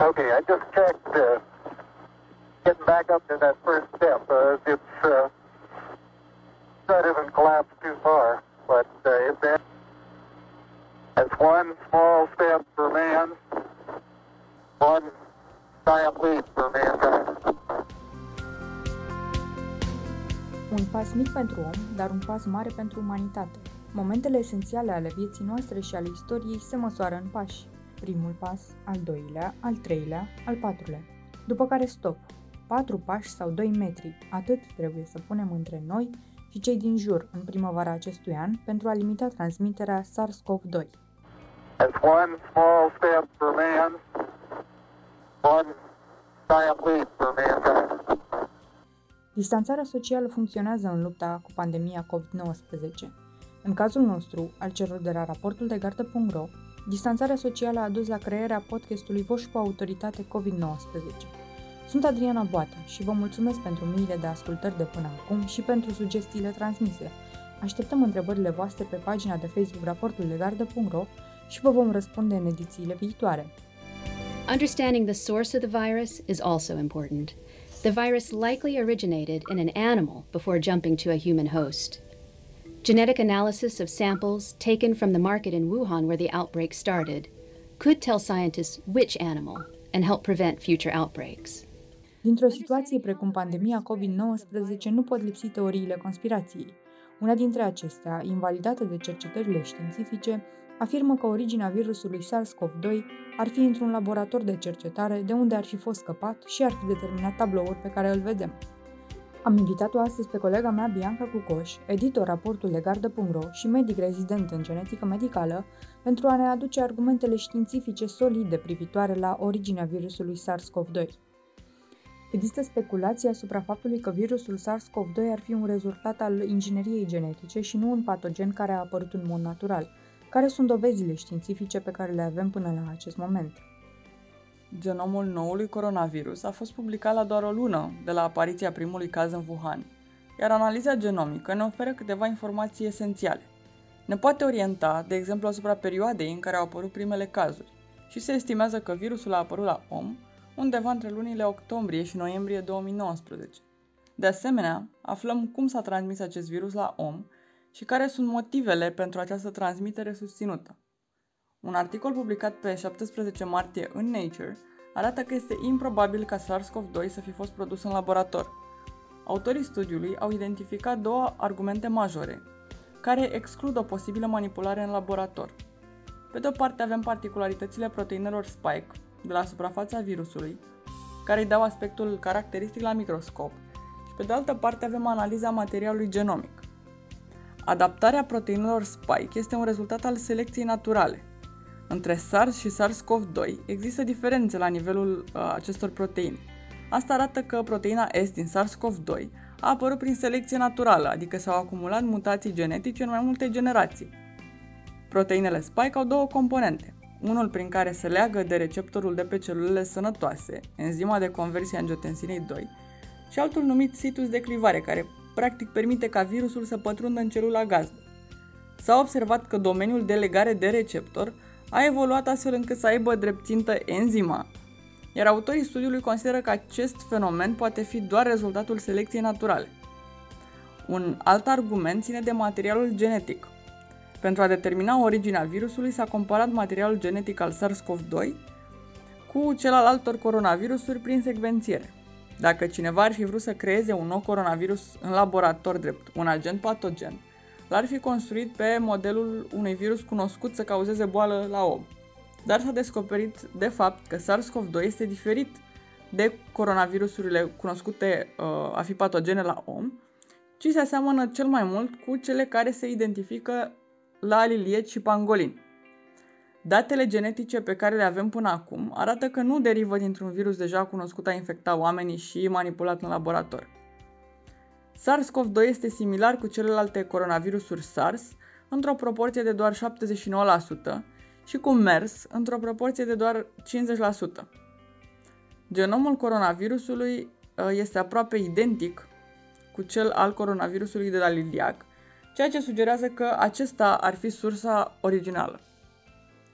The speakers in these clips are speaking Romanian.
Okay, I just checked. Uh, getting back up to that first step, uh, it's uh, not even collapsed too far, but uh, it's that. That's one small step for man, one giant leap for mankind. Un pas mic pentru om, dar un pas mare pentru umanitate. Momentele esențiale ale vieții noastre și ale istoriei se măsoară în pași. Primul pas, al doilea, al treilea, al patrulea. După care stop. Patru pași sau doi metri, atât trebuie să punem între noi și cei din jur în primăvara acestui an pentru a limita transmiterea SARS-CoV-2. That's one small step for man, one giant leap for mankind. Distanțarea socială funcționează în lupta cu pandemia COVID-19. În cazul nostru, al celor de la raportul de gardă.ro, distanțarea socială a dus la crearea podcastului Voș cu autoritate COVID-19. Sunt Adriana Boată și vă mulțumesc pentru miile de ascultări de până acum și pentru sugestiile transmise. Așteptăm întrebările voastre pe pagina de Facebook raportul de gardă.ro și vă vom răspunde în edițiile viitoare. Understanding the source of the virus is also important. The virus likely originated in an animal before jumping to a human host. Genetic analysis of samples taken from the market in Wuhan where the outbreak started could tell scientists which animal and help prevent future outbreaks. Dintr-o situație precum pandemia COVID-19 nu pot lipsi teoriile conspirației. Una dintre acestea, invalidată de cercetările științifice, afirmă că originea virusului SARS-CoV-2 ar fi într-un laborator de cercetare de unde ar fi fost scăpat și ar fi determinat tabloul pe care îl vedem. Am invitat-o astăzi pe colega mea Bianca Cucoș, editor raportul de gardă.ro și medic rezident în genetică medicală, pentru a ne aduce argumentele științifice solide privitoare la originea virusului SARS-CoV-2. Există speculații asupra faptului că virusul SARS-CoV-2 ar fi un rezultat al ingineriei genetice și nu un patogen care a apărut în mod natural. Care sunt dovezile științifice pe care le avem până la acest moment? Genomul noului coronavirus a fost publicat la doar o lună de la apariția primului caz în Wuhan, iar analiza genomică ne oferă câteva informații esențiale. Ne poate orienta, de exemplu, asupra perioadei în care au apărut primele cazuri și se estimează că virusul a apărut la om undeva între lunile octombrie și noiembrie 2019. De asemenea, aflăm cum s-a transmis acest virus la om și care sunt motivele pentru această transmitere susținută. Un articol publicat pe 17 martie în Nature arată că este improbabil ca SARS-CoV-2 să fi fost produs în laborator. Autorii studiului au identificat două argumente majore, care exclud o posibilă manipulare în laborator. Pe de o parte avem particularitățile proteinelor spike de la suprafața virusului, care îi dau aspectul caracteristic la microscop, și pe de altă parte avem analiza materialului genomic. Adaptarea proteinelor spike este un rezultat al selecției naturale. Între SARS și SARS-CoV-2 există diferențe la nivelul uh, acestor proteine. Asta arată că proteina S din SARS-CoV-2 a apărut prin selecție naturală, adică s-au acumulat mutații genetice în mai multe generații. Proteinele spike au două componente, unul prin care se leagă de receptorul de pe celulele sănătoase, enzima de conversie angiotensinei 2, și altul numit situs de clivare, care practic permite ca virusul să pătrundă în celula gazdă. S-a observat că domeniul de legare de receptor a evoluat astfel încât să aibă drept țintă enzima, iar autorii studiului consideră că acest fenomen poate fi doar rezultatul selecției naturale. Un alt argument ține de materialul genetic. Pentru a determina originea virusului s-a comparat materialul genetic al SARS-CoV-2 cu cel al altor coronavirusuri prin secvențiere. Dacă cineva ar fi vrut să creeze un nou coronavirus în laborator drept un agent patogen, l-ar fi construit pe modelul unui virus cunoscut să cauzeze boală la om. Dar s-a descoperit de fapt că SARS-CoV-2 este diferit de coronavirusurile cunoscute uh, a fi patogene la om, ci se aseamănă cel mai mult cu cele care se identifică la liliet și pangolin. Datele genetice pe care le avem până acum arată că nu derivă dintr-un virus deja cunoscut a infecta oamenii și manipulat în laborator. SARS-CoV-2 este similar cu celelalte coronavirusuri SARS într-o proporție de doar 79% și cu MERS într-o proporție de doar 50%. Genomul coronavirusului uh, este aproape identic cu cel al coronavirusului de la Liliac, ceea ce sugerează că acesta ar fi sursa originală.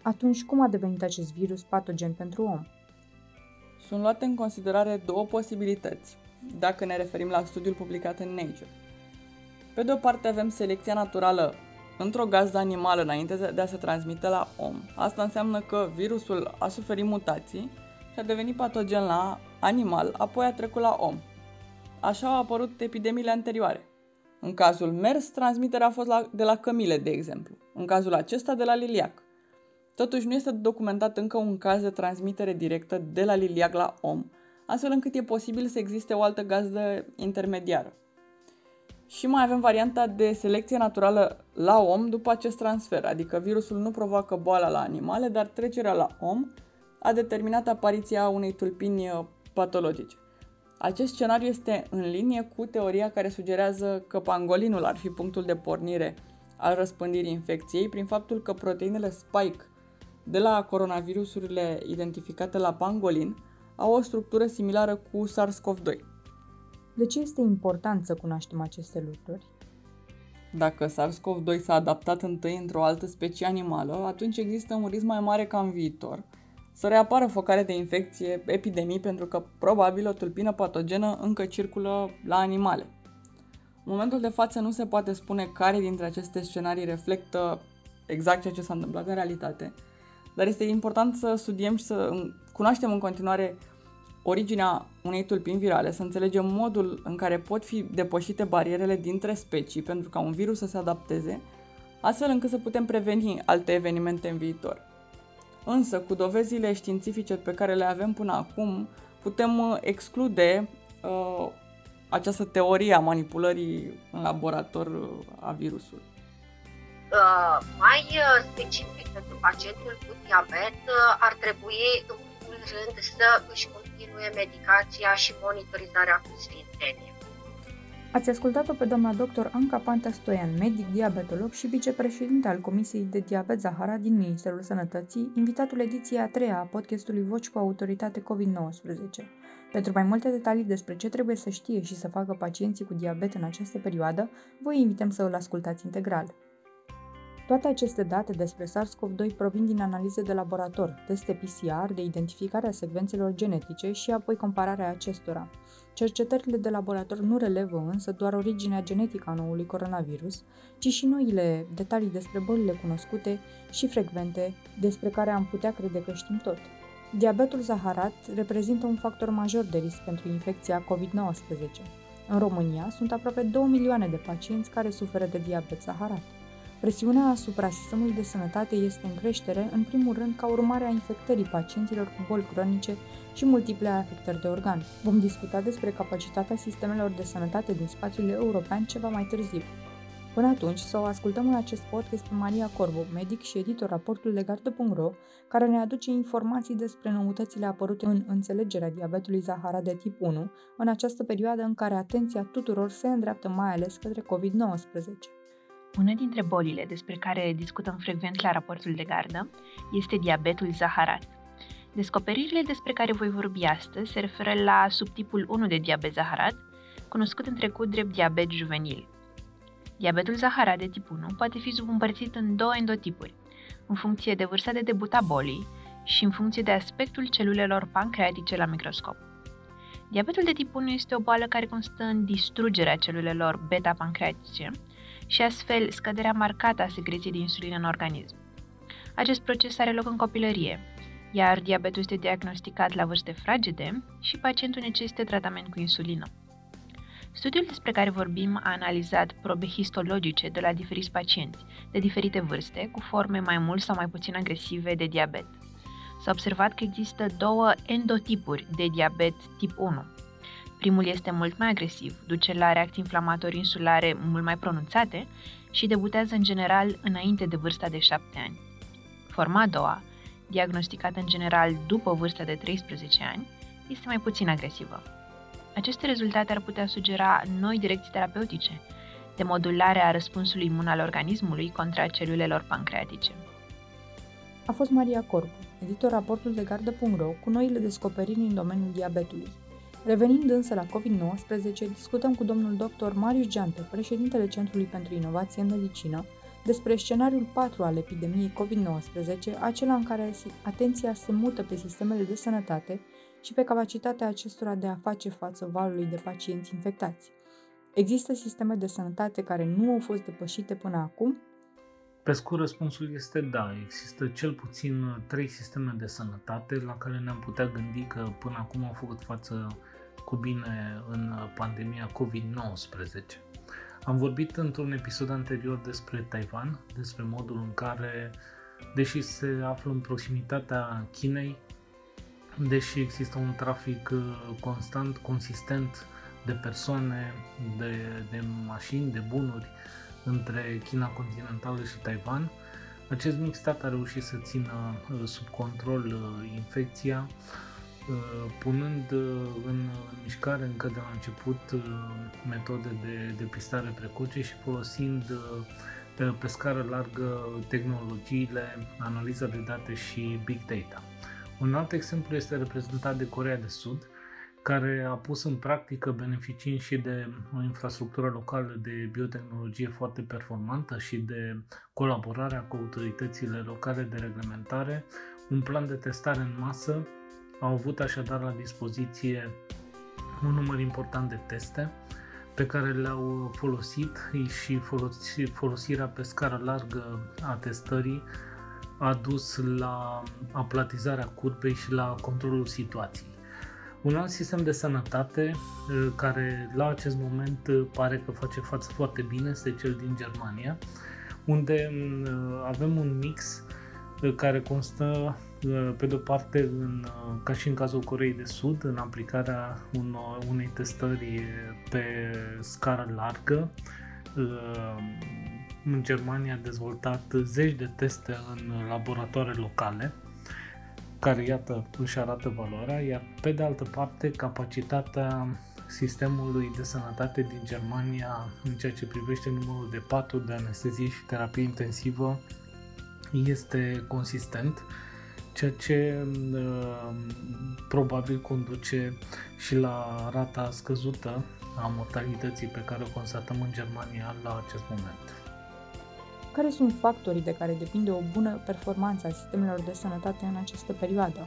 Atunci, cum a devenit acest virus patogen pentru om? sunt luate în considerare două posibilități, dacă ne referim la studiul publicat în Nature. Pe de o parte avem selecția naturală într-o gazdă animală înainte de a se transmite la om. Asta înseamnă că virusul a suferit mutații și a devenit patogen la animal, apoi a trecut la om. Așa au apărut epidemiile anterioare. În cazul MERS, transmiterea a fost la, de la cămile, de exemplu. În cazul acesta, de la liliac. Totuși, nu este documentat încă un caz de transmitere directă de la liliac la om, astfel încât e posibil să existe o altă gazdă intermediară. Și mai avem varianta de selecție naturală la om după acest transfer, adică virusul nu provoacă boala la animale, dar trecerea la om a determinat apariția unei tulpini uh, patologice. Acest scenariu este în linie cu teoria care sugerează că pangolinul ar fi punctul de pornire al răspândirii infecției prin faptul că proteinele spike de la coronavirusurile identificate la pangolin au o structură similară cu SARS-CoV-2. De ce este important să cunoaștem aceste lucruri? Dacă SARS-CoV-2 s-a adaptat întâi într-o altă specie animală, atunci există un risc mai mare ca în viitor să reapară focare de infecție, epidemii, pentru că probabil o tulpină patogenă încă circulă la animale. În momentul de față nu se poate spune care dintre aceste scenarii reflectă exact ceea ce s-a întâmplat în realitate, dar este important să studiem și să cunoaștem în continuare originea unei tulpini virale, să înțelegem modul în care pot fi depășite barierele dintre specii pentru ca un virus să se adapteze, astfel încât să putem preveni alte evenimente în viitor. Însă, cu dovezile științifice pe care le avem până acum, putem uh, exclude uh, această teorie a manipulării în laborator uh, a virusului. Uh, mai uh, specific pentru pacientul cu diabet, uh, ar trebui în primul rând să își continue medicația și monitorizarea cu sfințenie. Ați ascultat-o pe doamna dr. Anca Panta Stoian, medic diabetolog și vicepreședinte al Comisiei de Diabet Zahara din Ministerul Sănătății, invitatul ediției a treia a podcastului Voci cu Autoritate COVID-19. Pentru mai multe detalii despre ce trebuie să știe și să facă pacienții cu diabet în această perioadă, vă invităm să îl ascultați integral. Toate aceste date despre SARS-CoV-2 provin din analize de laborator, teste PCR de identificare a secvențelor genetice și apoi compararea acestora. Cercetările de laborator nu relevă însă doar originea genetică a noului coronavirus, ci și noile detalii despre bolile cunoscute și frecvente despre care am putea crede că știm tot. Diabetul zaharat reprezintă un factor major de risc pentru infecția COVID-19. În România sunt aproape 2 milioane de pacienți care suferă de diabet zaharat. Presiunea asupra sistemului de sănătate este în creștere, în primul rând ca urmare a infectării pacienților cu boli cronice și multiple afectări de organ. Vom discuta despre capacitatea sistemelor de sănătate din spațiul european ceva mai târziu. Până atunci, să o ascultăm în acest podcast pe Maria Corbu, medic și editor raportul legardă.ro, care ne aduce informații despre noutățile apărute în înțelegerea diabetului Zahara de tip 1 în această perioadă în care atenția tuturor se îndreaptă mai ales către COVID-19. Una dintre bolile despre care discutăm frecvent la raportul de gardă este diabetul zaharat. Descoperirile despre care voi vorbi astăzi se referă la subtipul 1 de diabet zaharat, cunoscut în trecut drept diabet juvenil. Diabetul zaharat de tip 1 poate fi subîmpărțit în două endotipuri, în funcție de vârsta de debut a bolii și în funcție de aspectul celulelor pancreatice la microscop. Diabetul de tip 1 este o boală care constă în distrugerea celulelor beta-pancreatice, și astfel scăderea marcată a secreției de insulină în organism. Acest proces are loc în copilărie, iar diabetul este diagnosticat la vârste fragede și pacientul necesită tratament cu insulină. Studiul despre care vorbim a analizat probe histologice de la diferiți pacienți de diferite vârste, cu forme mai mult sau mai puțin agresive de diabet. S-a observat că există două endotipuri de diabet tip 1, Primul este mult mai agresiv, duce la reacții inflamatorii insulare mult mai pronunțate și debutează în general înainte de vârsta de 7 ani. Forma a doua, diagnosticată în general după vârsta de 13 ani, este mai puțin agresivă. Aceste rezultate ar putea sugera noi direcții terapeutice, de modulare a răspunsului imun al organismului contra celulelor pancreatice. A fost Maria Corbu, editor raportul de gardă.ro cu noile descoperiri în domeniul diabetului. Revenind însă la COVID-19, discutăm cu domnul dr. Marius Geantă, președintele Centrului pentru Inovație în Medicină, despre scenariul 4 al epidemiei COVID-19, acela în care atenția se mută pe sistemele de sănătate și pe capacitatea acestora de a face față valului de pacienți infectați. Există sisteme de sănătate care nu au fost depășite până acum? Pe scurt, răspunsul este da. Există cel puțin trei sisteme de sănătate la care ne-am putea gândi că până acum au făcut față cu bine în pandemia COVID-19. Am vorbit într-un episod anterior despre Taiwan, despre modul în care, deși se află în proximitatea Chinei, deși există un trafic uh, constant, consistent de persoane, de, de mașini, de bunuri între China continentală și Taiwan, acest mic stat a reușit să țină uh, sub control uh, infecția, punând în mișcare încă de la început metode de depistare precoce și folosind pe scară largă tehnologiile, analiza de date și big data. Un alt exemplu este reprezentat de Corea de Sud, care a pus în practică, beneficiind și de o infrastructură locală de biotehnologie foarte performantă și de colaborarea cu autoritățile locale de reglementare, un plan de testare în masă. Au avut așadar la dispoziție un număr important de teste pe care le-au folosit și folosirea pe scară largă a testării a dus la aplatizarea curbei și la controlul situației. Un alt sistem de sănătate eh, care la acest moment eh, pare că face față foarte bine este cel din Germania, unde mm, eh, avem un mix care constă pe de-o parte în, ca și în cazul Coreei de Sud în aplicarea unei testări pe scară largă în Germania a dezvoltat zeci de teste în laboratoare locale, care, iată, își arată valoarea, iar pe de altă parte, capacitatea sistemului de sănătate din Germania în ceea ce privește numărul de paturi de anestezie și terapie intensivă este consistent, ceea ce uh, probabil conduce și la rata scăzută a mortalității pe care o constatăm în Germania la acest moment. Care sunt factorii de care depinde o bună performanță a sistemelor de sănătate în această perioadă?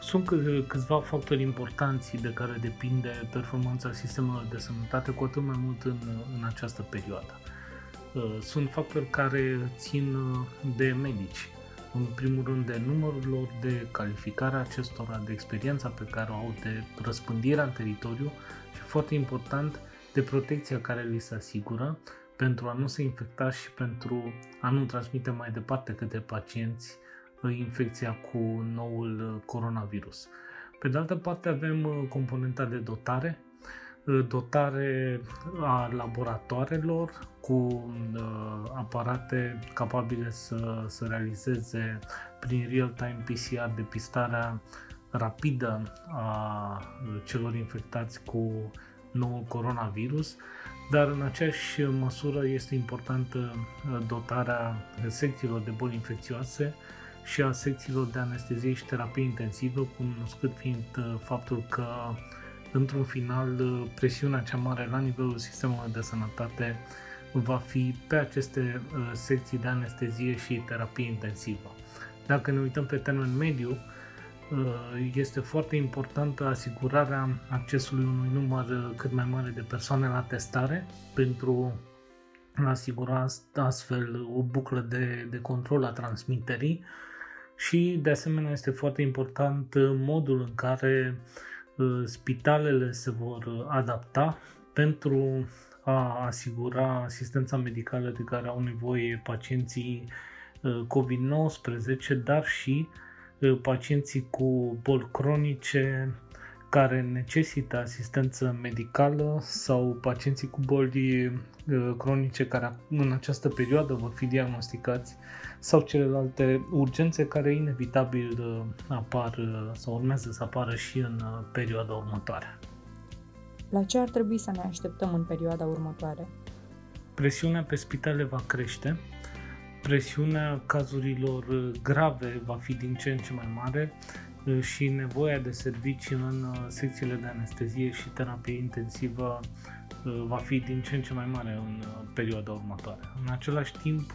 Sunt câțiva factori importanți de care depinde performanța sistemelor de sănătate, cu atât mai mult în, în această perioadă. Uh, sunt factori care țin uh, de medici, în primul rând de numărul lor, de calificarea acestora, de experiența pe care o au, de răspândirea în teritoriu și, foarte important, de protecția care li se asigură pentru a nu se infecta și pentru a nu transmite mai departe către pacienți uh, infecția cu noul uh, coronavirus. Pe de altă parte avem uh, componenta de dotare, dotare a laboratoarelor cu aparate capabile să, să realizeze prin real-time PCR depistarea rapidă a celor infectați cu noul coronavirus, dar în aceeași măsură este importantă uh, dotarea secțiilor de boli infecțioase și a secțiilor de anestezie și terapie intensivă, cunoscut fiind uh, faptul că într-un final uh, presiunea cea mare la nivelul sistemelor de sănătate va fi pe aceste secții de anestezie și terapie intensivă. Dacă ne uităm pe termen mediu, Uh, este foarte importantă asigurarea accesului unui număr uh, cât mai mare de persoane la testare pentru a asigura astfel o buclă de, de control a transmiterii și de asemenea este foarte important uh, modul în care spitalele se vor adapta pentru a asigura asistența medicală de care au nevoie pacienții COVID-19, dar și uh, Uh, pacienții cu boli cronice care necesită asistență medicală sau pacienții cu boli uh, cronice care în această perioadă vor fi diagnosticați sau celelalte urgențe care inevitabil uh, apar sau urmează să apară și în perioada următoare. La ce ar trebui să ne așteptăm în perioada următoare? Presiunea pe spitale va crește, presiunea cazurilor uh, grave va fi din ce în ce mai mare uh, și nevoia de servicii în uh, secțiile de anestezie și terapie intensivă va fi din ce în ce mai mare în perioada următoare. În același timp,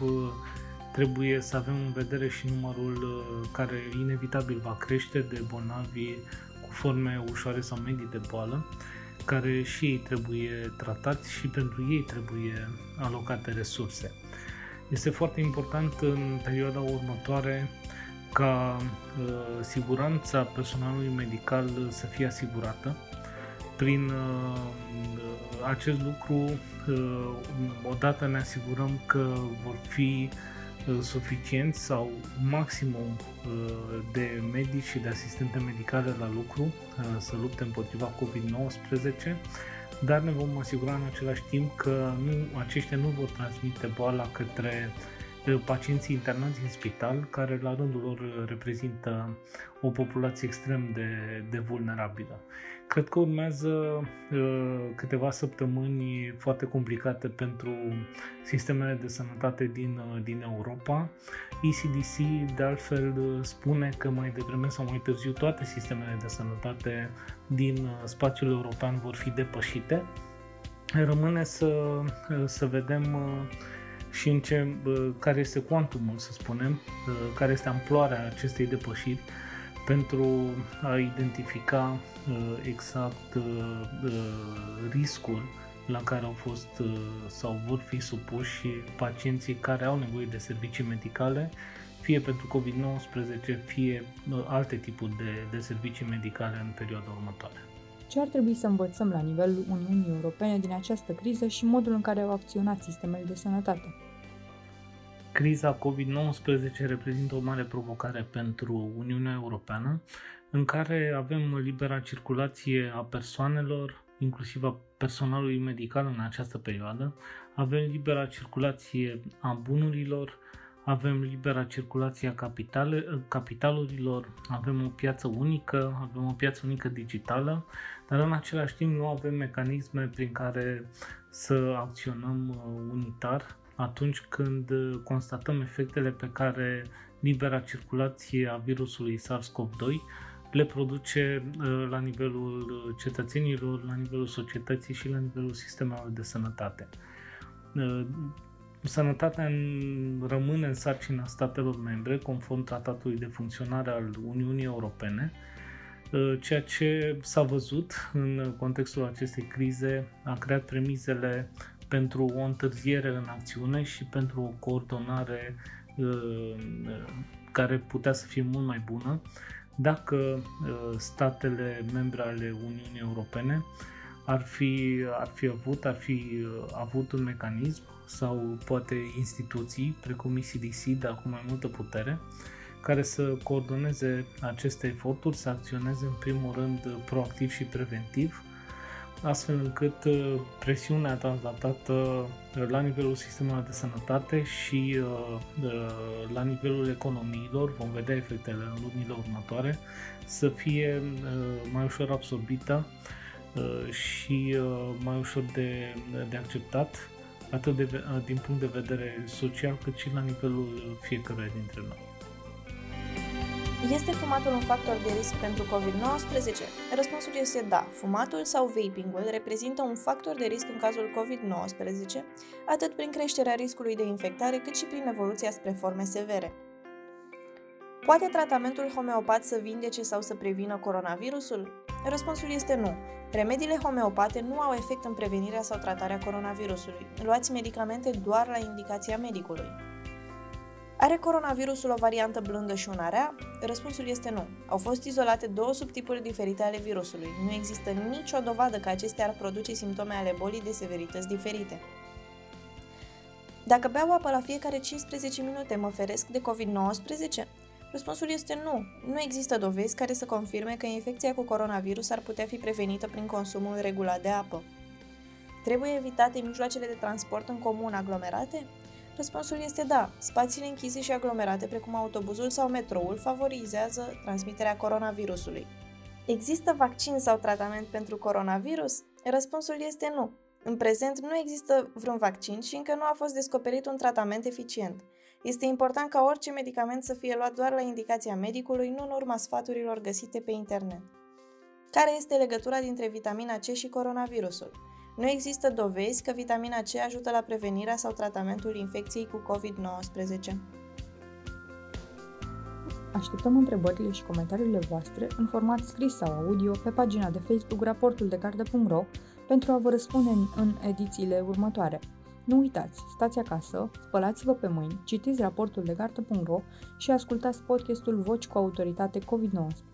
trebuie să avem în vedere și numărul care inevitabil va crește de bolnavi cu forme ușoare sau medii de boală, care și ei trebuie tratați și pentru ei trebuie alocate resurse. Este foarte important în perioada următoare ca uh, siguranța personalului medical să fie asigurată. Prin uh, acest lucru, uh, odată ne asigurăm că vor fi uh, suficienți sau maximum uh, de medici și de asistente medicale la lucru uh, să lupte împotriva COVID-19 dar ne vom asigura în același timp că nu, aceștia nu vor transmite boala către uh, pacienții internați în spital, care la rândul lor reprezintă o populație extrem de, de vulnerabilă. Cred că urmează uh, câteva săptămâni foarte complicate pentru sistemele de sănătate din, uh, din Europa. ECDC, de altfel, spune că mai devreme sau mai târziu toate sistemele de sănătate din uh, spațiul european vor fi depășite. Rămâne să, uh, să vedem uh, și în ce, uh, care este cuantumul, să spunem, uh, care este amploarea acestei depășiri pentru a identifica uh, exact uh, uh, riscul la care au fost sau vor fi supuși pacienții care au nevoie de servicii medicale, fie pentru COVID-19, fie alte tipuri de, de servicii medicale în perioada următoare. Ce ar trebui să învățăm la nivelul Uniunii Europene din această criză și modul în care au acționat sistemele de sănătate? Criza COVID-19 reprezintă o mare provocare pentru Uniunea Europeană, în care avem libera circulație a persoanelor, inclusiv a personalului medical în această perioadă, avem libera circulație a bunurilor, avem libera circulație a capitale, capitalurilor, avem o piață unică, avem o piață unică digitală, dar în același timp nu avem mecanisme prin care să acționăm uh, unitar atunci când uh, constatăm efectele pe care libera circulație a virusului SARS-CoV-2 le produce uh, la nivelul uh, cetățenilor, la nivelul societății și la nivelul sistemelor de sănătate. Sănătatea rămâne în sarcina statelor membre, conform tratatului de funcționare al Uniunii Europene, ceea ce s-a văzut în contextul acestei crize a creat premizele pentru o întârziere în acțiune și pentru o coordonare uh, care putea să fie mult mai bună dacă uh, statele membre ale Uniunii Europene ar fi, ar fi avut, ar fi uh, avut un mecanism sau poate instituții precum ECDC, dar cu mai multă putere, care să coordoneze aceste eforturi, să acționeze în primul rând proactiv și preventiv, astfel încât uh, presiunea translatată uh, la nivelul sistemelor de sănătate și uh, la nivelul economiilor, vom vedea efectele în lunile următoare, să fie mai ușor absorbită și mai ușor de, de acceptat, atât de, din punct de vedere social, cât și la nivelul fiecăruia dintre noi. Este fumatul un factor de risc pentru COVID-19? Răspunsul este da. Fumatul sau vapingul reprezintă un factor de risc în cazul COVID-19, atât prin creșterea riscului de infectare, cât și prin evoluția spre forme severe. Poate tratamentul homeopat să vindece sau să prevină coronavirusul? Răspunsul este nu. Remediile homeopate nu au efect în prevenirea sau tratarea coronavirusului. Luați medicamente doar la indicația medicului. Are coronavirusul o variantă blândă și una rea? Răspunsul este nu. Au fost izolate două subtipuri diferite ale virusului. Nu există nicio dovadă că acestea ar produce simptome ale bolii de severități diferite. Dacă beau apă la fiecare 15 minute, mă feresc de COVID-19? Răspunsul este nu. Nu există dovezi care să confirme că infecția cu coronavirus ar putea fi prevenită prin consumul regulat de apă. Trebuie evitate mijloacele de transport în comun aglomerate? Răspunsul este da. Spațiile închise și aglomerate, precum autobuzul sau metroul, favorizează transmiterea coronavirusului. Există vaccin sau tratament pentru coronavirus? Răspunsul este nu. În prezent nu există vreun vaccin și încă nu a fost descoperit un tratament eficient. Este important ca orice medicament să fie luat doar la indicația medicului, nu în urma sfaturilor găsite pe internet. Care este legătura dintre vitamina C și coronavirusul? Nu există dovezi că vitamina C ajută la prevenirea sau tratamentul infecției cu COVID-19. Așteptăm întrebările și comentariile voastre în format scris sau audio pe pagina de Facebook raportuldegardă.ro pentru a vă răspunde în, în edițiile următoare. Nu uitați, stați acasă, spălați-vă pe mâini, citiți raportul de gardă.ro și ascultați podcastul Voci cu autoritate COVID-19.